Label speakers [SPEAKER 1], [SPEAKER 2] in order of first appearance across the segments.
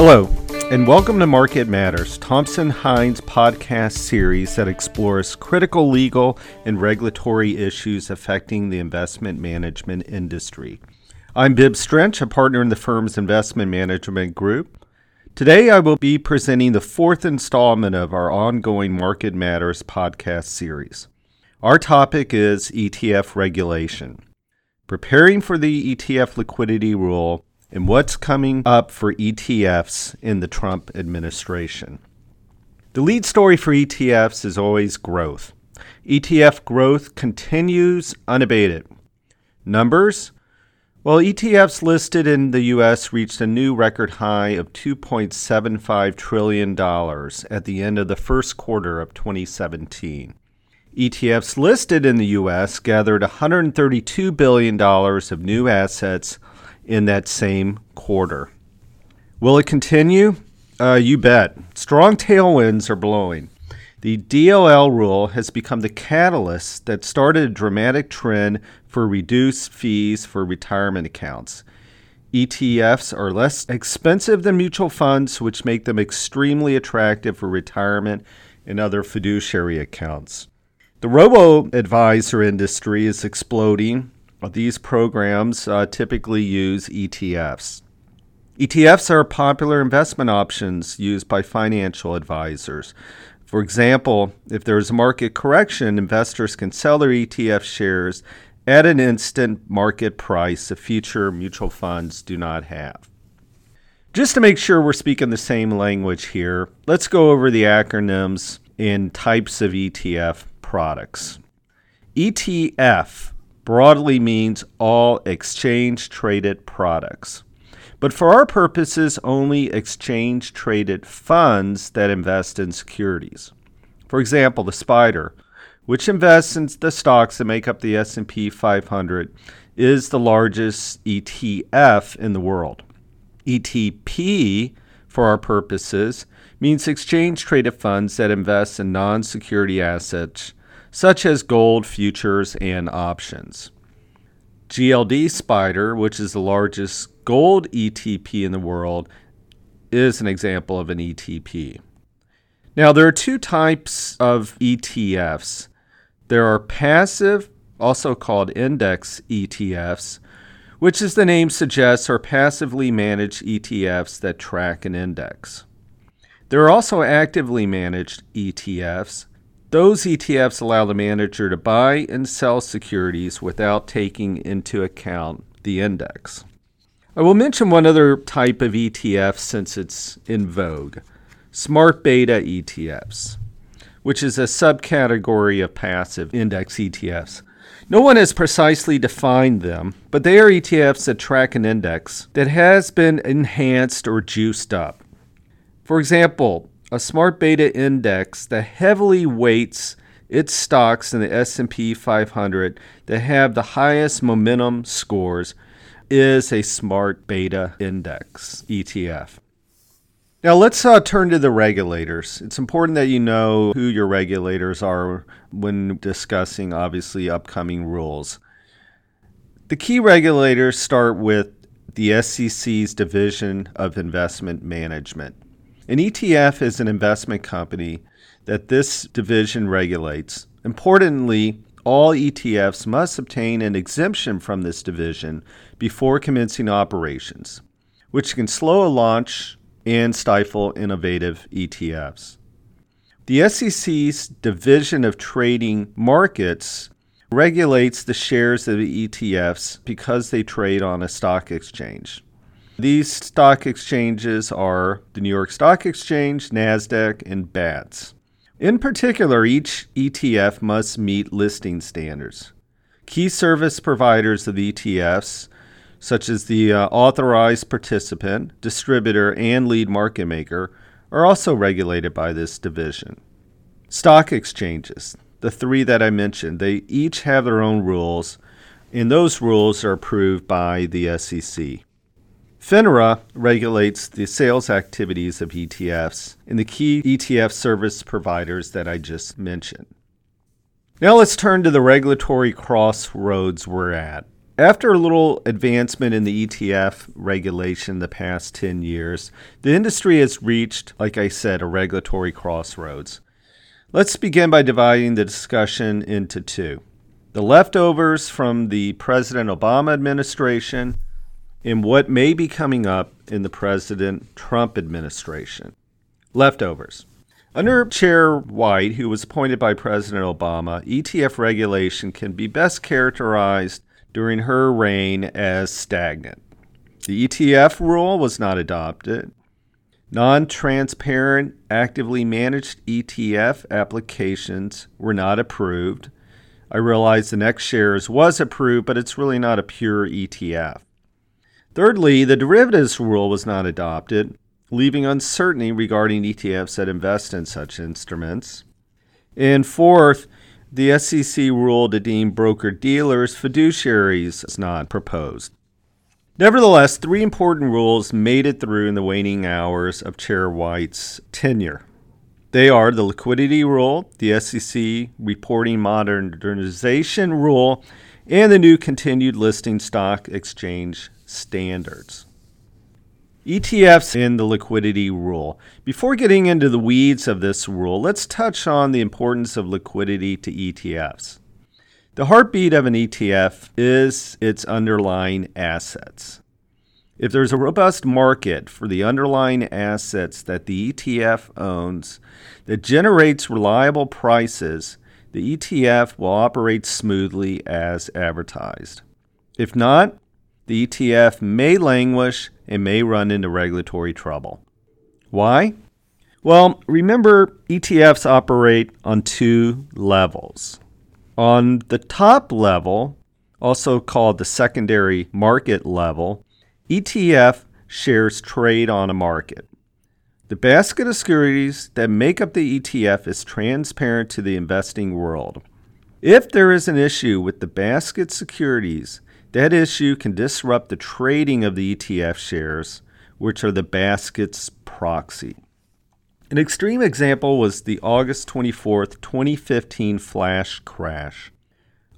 [SPEAKER 1] Hello, and welcome to Market Matters, Thompson Hine's podcast series that explores critical legal and regulatory issues affecting the investment management industry. I'm Bibb Strench, a partner in the firm's investment management group. Today, I will be presenting the fourth installment of our ongoing Market Matters podcast series. Our topic is ETF regulation, preparing for the ETF liquidity rule and what's coming up for ETFs in the Trump administration. The lead story for ETFs is always growth. ETF growth continues unabated. Numbers? Well, ETFs listed in the U.S. reached a new record high of $2.75 trillion at the end of the first quarter of 2017. ETFs listed in the U.S. gathered $132 billion of new assets in that same quarter. Will it continue? Uh, you bet. Strong tailwinds are blowing. The DOL rule has become the catalyst that started a dramatic trend for reduced fees for retirement accounts. ETFs are less expensive than mutual funds, which make them extremely attractive for retirement and other fiduciary accounts. The robo advisor industry is exploding, these programs uh, typically use ETFs. ETFs are popular investment options used by financial advisors. For example, if there is a market correction, investors can sell their ETF shares at an instant market price that future mutual funds do not have. Just to make sure we're speaking the same language here, let's go over the acronyms and types of ETF products. ETF broadly means all exchange traded products. But for our purposes, only exchange traded funds that invest in securities. For example, the SPDR, which invests in the stocks that make up the S&P 500, is the largest ETF in the world. ETP, for our purposes, means exchange traded funds that invest in non security assets such as gold, futures, and options. GLD SPDR, which is the largest gold ETP in the world, is an example of an ETP. Now, there are two types of ETFs. There are passive, also called index ETFs, which, as the name suggests, are passively managed ETFs that track an index. There are also actively managed ETFs, those ETFs allow the manager to buy and sell securities without taking into account the index. I will mention one other type of ETF since it's in vogue smart beta ETFs, which is a subcategory of passive index ETFs. No one has precisely defined them, but they are ETFs that track an index that has been enhanced or juiced up. For example, a smart beta index that heavily weights its stocks in the S&P 500 that have the highest momentum scores is a smart beta index ETF. Now let's uh, turn to the regulators. It's important that you know who your regulators are when discussing obviously upcoming rules. The key regulators start with the SEC's Division of Investment Management. An ETF is an investment company that this division regulates. Importantly, all ETFs must obtain an exemption from this division before commencing operations, which can slow a launch and stifle innovative ETFs. The SEC's Division of Trading Markets regulates the shares of the ETFs because they trade on a stock exchange. These stock exchanges are the New York Stock Exchange, NASDAQ, and BATS. In particular, each ETF must meet listing standards. Key service providers of ETFs, such as the uh, authorized participant, distributor, and lead market maker, are also regulated by this division. Stock exchanges, the three that I mentioned, they each have their own rules, and those rules are approved by the SEC. FINRA regulates the sales activities of ETFs and the key ETF service providers that I just mentioned. Now let's turn to the regulatory crossroads we're at. After a little advancement in the ETF regulation the past 10 years, the industry has reached, like I said, a regulatory crossroads. Let's begin by dividing the discussion into two the leftovers from the President Obama administration and what may be coming up in the President Trump administration. Leftovers. Under Chair White, who was appointed by President Obama, ETF regulation can be best characterized during her reign as stagnant. The ETF rule was not adopted. Non transparent, actively managed ETF applications were not approved. I realize the NextShares was approved, but it's really not a pure ETF. Thirdly, the derivatives rule was not adopted, leaving uncertainty regarding ETFs that invest in such instruments. And fourth, the SEC rule to deem broker dealers fiduciaries is not proposed. Nevertheless, three important rules made it through in the waning hours of Chair White's tenure. They are the liquidity rule, the SEC reporting modernization rule, and the new continued listing stock exchange standards. ETFs and the liquidity rule. Before getting into the weeds of this rule, let's touch on the importance of liquidity to ETFs. The heartbeat of an ETF is its underlying assets. If there's a robust market for the underlying assets that the ETF owns that generates reliable prices, the ETF will operate smoothly as advertised. If not, the ETF may languish and may run into regulatory trouble. Why? Well, remember, ETFs operate on two levels. On the top level, also called the secondary market level, ETF shares trade on a market. The basket of securities that make up the ETF is transparent to the investing world. If there is an issue with the basket securities, that issue can disrupt the trading of the ETF shares, which are the basket's proxy. An extreme example was the August 24th, 2015 flash crash.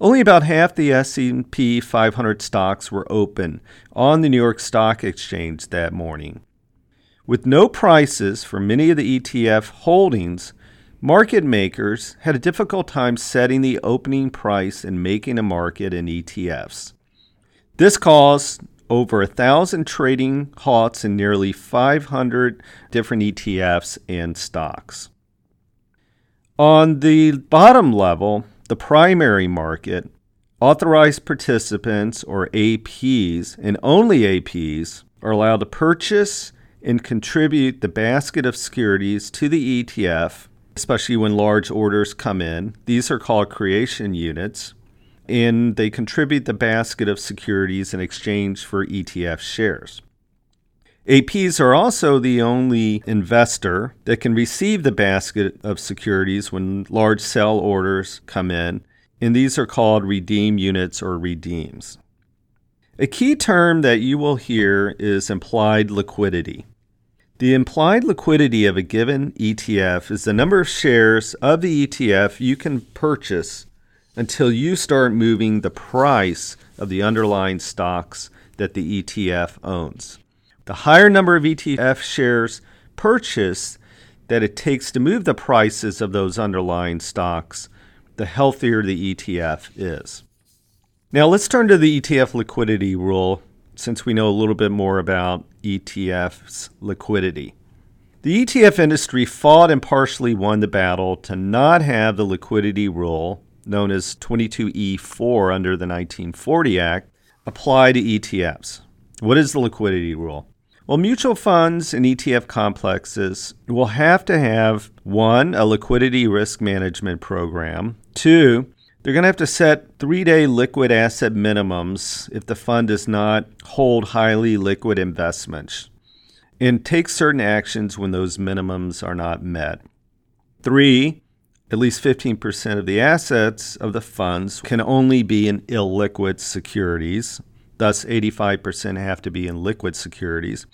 [SPEAKER 1] Only about half the S&P 500 stocks were open on the New York Stock Exchange that morning. With no prices for many of the ETF holdings, market makers had a difficult time setting the opening price and making a market in ETFs. This caused over a thousand trading halts in nearly 500 different ETFs and stocks. On the bottom level, the primary market, authorized participants, or APs, and only APs, are allowed to purchase and contribute the basket of securities to the ETF, especially when large orders come in. These are called creation units and they contribute the basket of securities in exchange for ETF shares. APs are also the only investor that can receive the basket of securities when large sell orders come in, and these are called redeem units or redeems. A key term that you will hear is implied liquidity. The implied liquidity of a given ETF is the number of shares of the ETF you can purchase until you start moving the price of the underlying stocks that the ETF owns. The higher number of ETF shares purchased that it takes to move the prices of those underlying stocks, the healthier the ETF is. Now let's turn to the ETF liquidity rule since we know a little bit more about ETF's liquidity. The ETF industry fought and partially won the battle to not have the liquidity rule known as 22E4 under the 1940 Act, apply to ETFs. What is the liquidity rule? Well, mutual funds and ETF complexes will have to have one, a liquidity risk management program, two, they're going to have to set three day liquid asset minimums if the fund does not hold highly liquid investments, and take certain actions when those minimums are not met. Three, at least 15% of the assets of the funds can only be in illiquid securities. Thus, 85% have to be in liquid securities.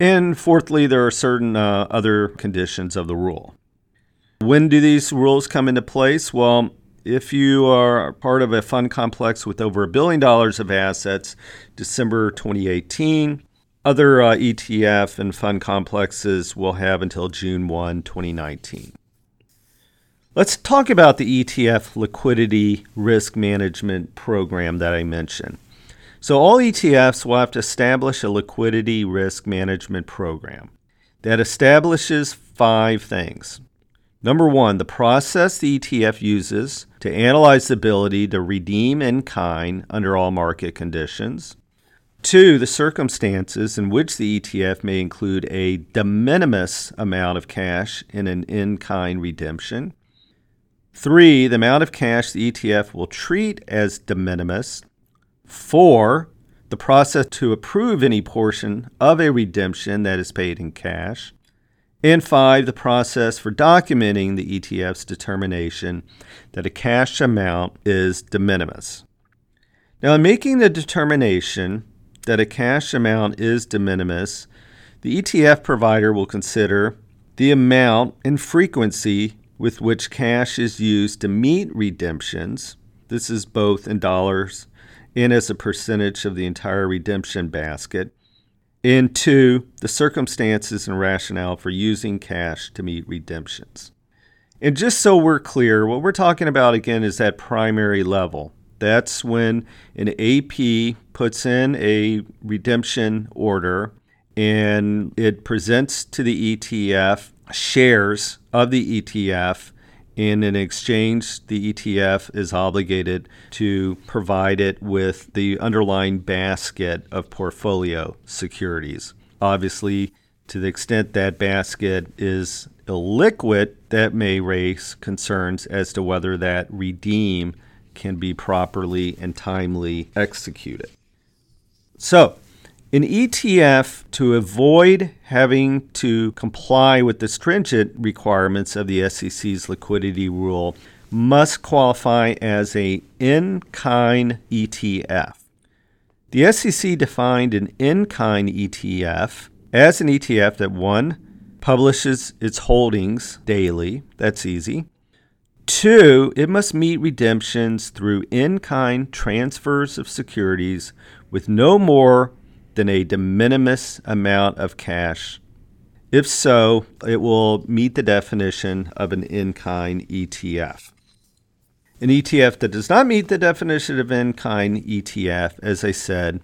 [SPEAKER 1] And fourthly, there are certain uh, other conditions of the rule. When do these rules come into place? Well, If you are part of a fund complex with over a billion dollars of assets, December 2018, other uh, ETF and fund complexes will have until June 1, 2019. Let's talk about the ETF liquidity risk management program that I mentioned. So, all ETFs will have to establish a liquidity risk management program that establishes five things. Number one, the process the ETF uses to analyze the ability to redeem in kind under all market conditions. Two, the circumstances in which the ETF may include a de minimis amount of cash in an in kind redemption. Three, the amount of cash the ETF will treat as de minimis. Four, the process to approve any portion of a redemption that is paid in cash. And five, the process for documenting the ETF's determination that a cash amount is de minimis. Now, in making the determination that a cash amount is de minimis, the ETF provider will consider the amount and frequency with which cash is used to meet redemptions. This is both in dollars and as a percentage of the entire redemption basket and two, the circumstances and rationale for using cash to meet redemptions. And just so we're clear, what we're talking about again is that primary level. That's when an AP puts in a redemption order and it presents to the ETF shares of the ETF and in exchange, the ETF is obligated to provide it with the underlying basket of portfolio securities. Obviously, to the extent that basket is illiquid, that may raise concerns as to whether that redeem can be properly and timely executed. So, an ETF, to avoid having to comply with the stringent requirements of the SEC's liquidity rule, must qualify as a in-kind ETF. The SEC defined an in-kind ETF as an ETF that one publishes its holdings daily. That's easy. Two, it must meet redemptions through in kind transfers of securities with no more than a de minimis amount of cash? If so, it will meet the definition of an in kind ETF. An ETF that does not meet the definition of in kind ETF, as I said,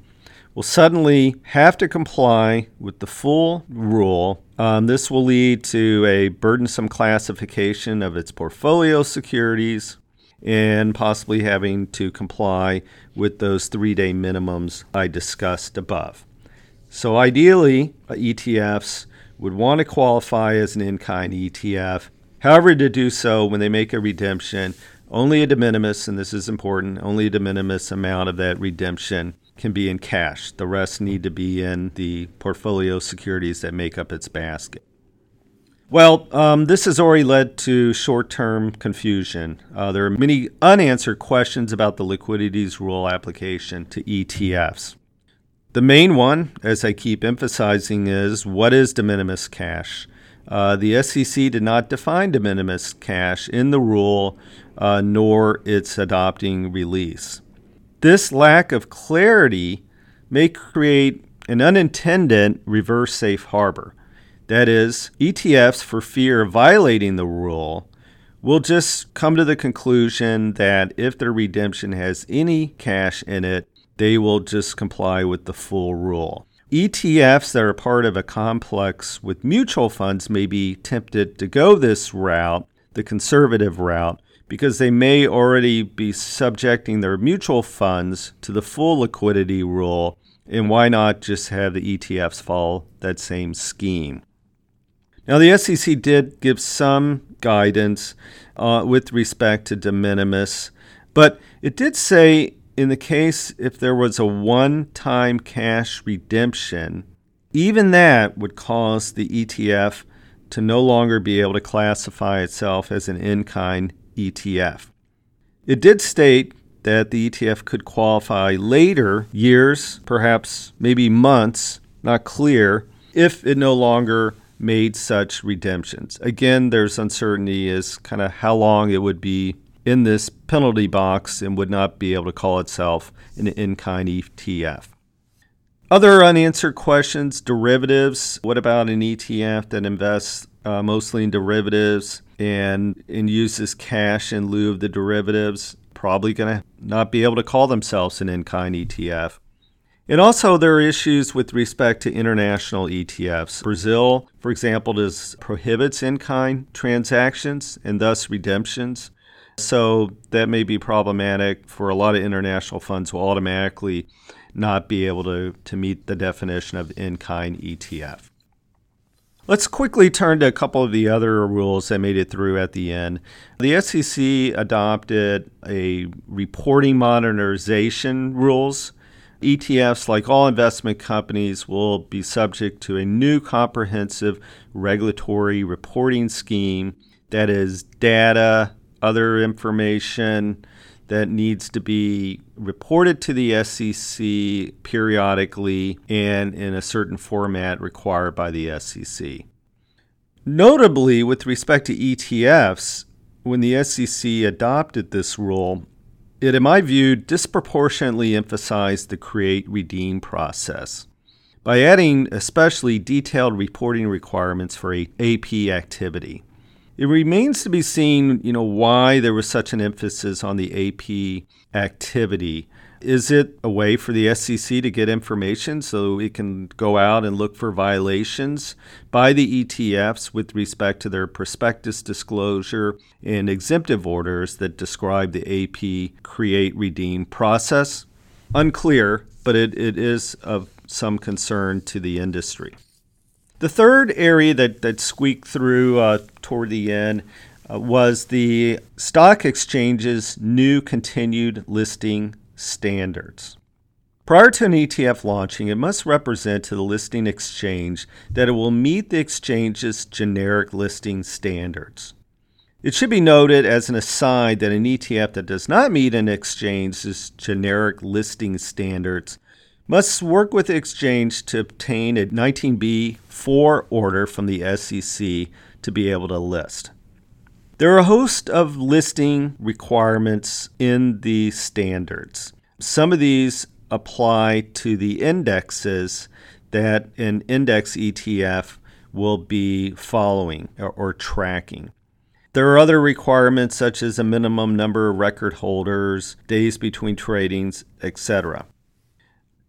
[SPEAKER 1] will suddenly have to comply with the full rule. Um, this will lead to a burdensome classification of its portfolio securities and possibly having to comply with those three day minimums I discussed above. So, ideally, uh, ETFs would want to qualify as an in kind ETF. However, to do so, when they make a redemption, only a de minimis, and this is important, only a de minimis amount of that redemption can be in cash. The rest need to be in the portfolio securities that make up its basket. Well, um, this has already led to short term confusion. Uh, there are many unanswered questions about the liquidities rule application to ETFs. The main one, as I keep emphasizing, is what is de minimis cash? Uh, the SEC did not define de minimis cash in the rule, uh, nor its adopting release. This lack of clarity may create an unintended reverse safe harbor. That is, ETFs, for fear of violating the rule, will just come to the conclusion that if their redemption has any cash in it, they will just comply with the full rule. ETFs that are part of a complex with mutual funds may be tempted to go this route, the conservative route, because they may already be subjecting their mutual funds to the full liquidity rule. And why not just have the ETFs follow that same scheme? Now, the SEC did give some guidance uh, with respect to de minimis, but it did say in the case if there was a one time cash redemption, even that would cause the ETF to no longer be able to classify itself as an in kind ETF. It did state that the ETF could qualify later, years, perhaps maybe months, not clear, if it no longer made such redemptions. Again, there's uncertainty as kind of how long it would be in this penalty box and would not be able to call itself an in kind ETF. Other unanswered questions derivatives. What about an ETF that invests uh, mostly in derivatives and, and uses cash in lieu of the derivatives? Probably going to not be able to call themselves an in kind ETF. And also, there are issues with respect to international ETFs. Brazil, for example, does prohibits in-kind transactions and thus redemptions. So that may be problematic for a lot of international funds will automatically not be able to, to meet the definition of in-kind ETF. Let's quickly turn to a couple of the other rules that made it through at the end. The SEC adopted a reporting modernization rules ETFs, like all investment companies, will be subject to a new comprehensive regulatory reporting scheme that is data, other information that needs to be reported to the SEC periodically and in a certain format required by the SEC. Notably, with respect to ETFs, when the SEC adopted this rule, it, in my view, disproportionately emphasized the create redeem process by adding especially detailed reporting requirements for AP activity. It remains to be seen, you know, why there was such an emphasis on the AP activity is it a way for the SEC to get information so it can go out and look for violations by the ETFs with respect to their prospectus disclosure and exemptive orders that describe the AP create redeem process? Unclear, but it, it is of some concern to the industry. The third area that, that squeaked through uh, toward the end uh, was the stock exchange's new continued listing standards. Prior to an ETF launching, it must represent to the listing exchange that it will meet the exchange's generic listing standards. It should be noted as an aside that an ETF that does not meet an exchange's generic listing standards must work with the exchange to obtain a 19B4 order from the SEC to be able to list. There are a host of listing requirements in the standards. Some of these apply to the indexes that an index ETF will be following or, or tracking. There are other requirements such as a minimum number of record holders, days between tradings, etc.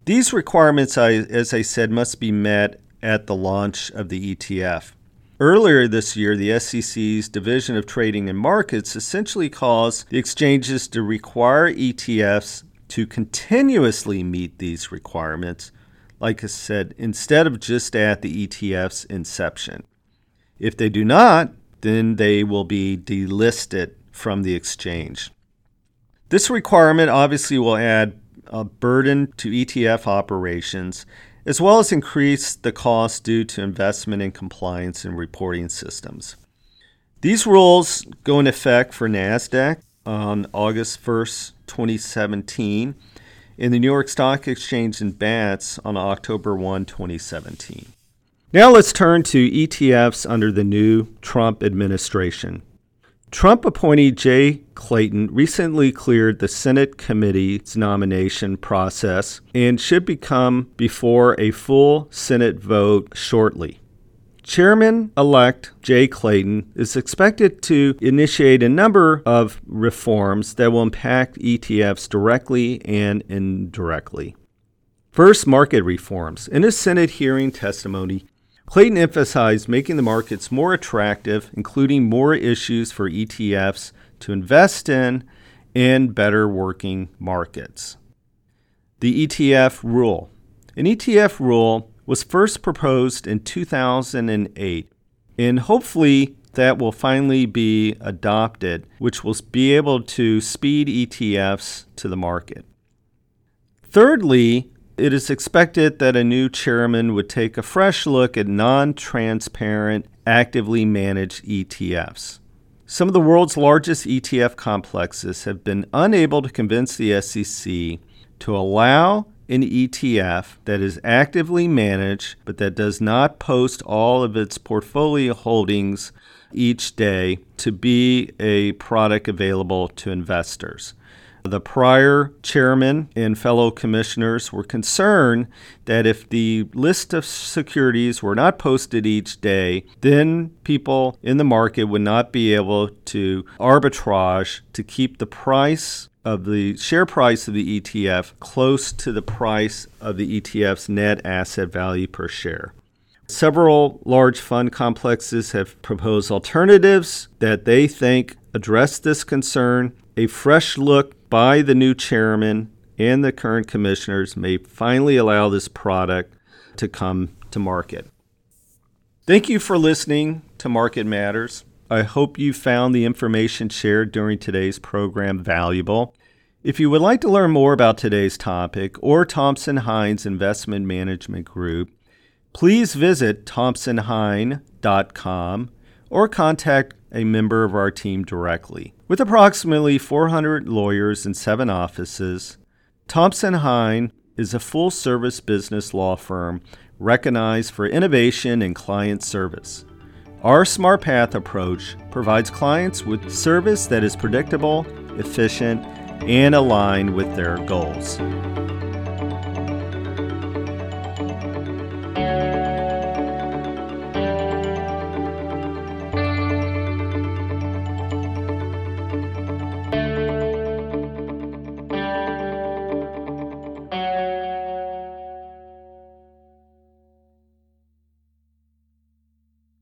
[SPEAKER 1] These requirements, as I said, must be met at the launch of the ETF. Earlier this year, the SEC's Division of Trading and Markets essentially caused the exchanges to require ETFs to continuously meet these requirements, like I said, instead of just at the ETF's inception. If they do not, then they will be delisted from the exchange. This requirement obviously will add a burden to ETF operations as well as increase the cost due to investment in compliance and reporting systems. These rules go in effect for NASDAQ on August 1st, 2017, and the New York Stock Exchange and BATS on October 1, 2017. Now let's turn to ETFs under the new Trump administration. Trump appointee Jay Clayton recently cleared the Senate committee's nomination process and should become before a full Senate vote shortly. Chairman elect Jay Clayton is expected to initiate a number of reforms that will impact ETFs directly and indirectly. First, market reforms. In his Senate hearing testimony, Clayton emphasized making the markets more attractive, including more issues for ETFs to invest in and better working markets. The ETF rule. An ETF rule was first proposed in 2008, and hopefully that will finally be adopted, which will be able to speed ETFs to the market. Thirdly, it is expected that a new chairman would take a fresh look at non transparent, actively managed ETFs. Some of the world's largest ETF complexes have been unable to convince the SEC to allow an ETF that is actively managed but that does not post all of its portfolio holdings each day to be a product available to investors. The prior chairman and fellow commissioners were concerned that if the list of securities were not posted each day, then people in the market would not be able to arbitrage to keep the price of the share price of the ETF close to the price of the ETF's net asset value per share. Several large fund complexes have proposed alternatives that they think address this concern. A fresh look by the new chairman and the current commissioners may finally allow this product to come to market. Thank you for listening to Market Matters. I hope you found the information shared during today's program valuable. If you would like to learn more about today's topic or Thompson Hine's Investment Management Group, please visit thompsonhine.com or contact a member of our team directly. With approximately 400 lawyers and seven offices, Thompson Hine is a full service business law firm recognized for innovation and client service. Our Smart Path approach provides clients with service that is predictable, efficient, and aligned with their goals.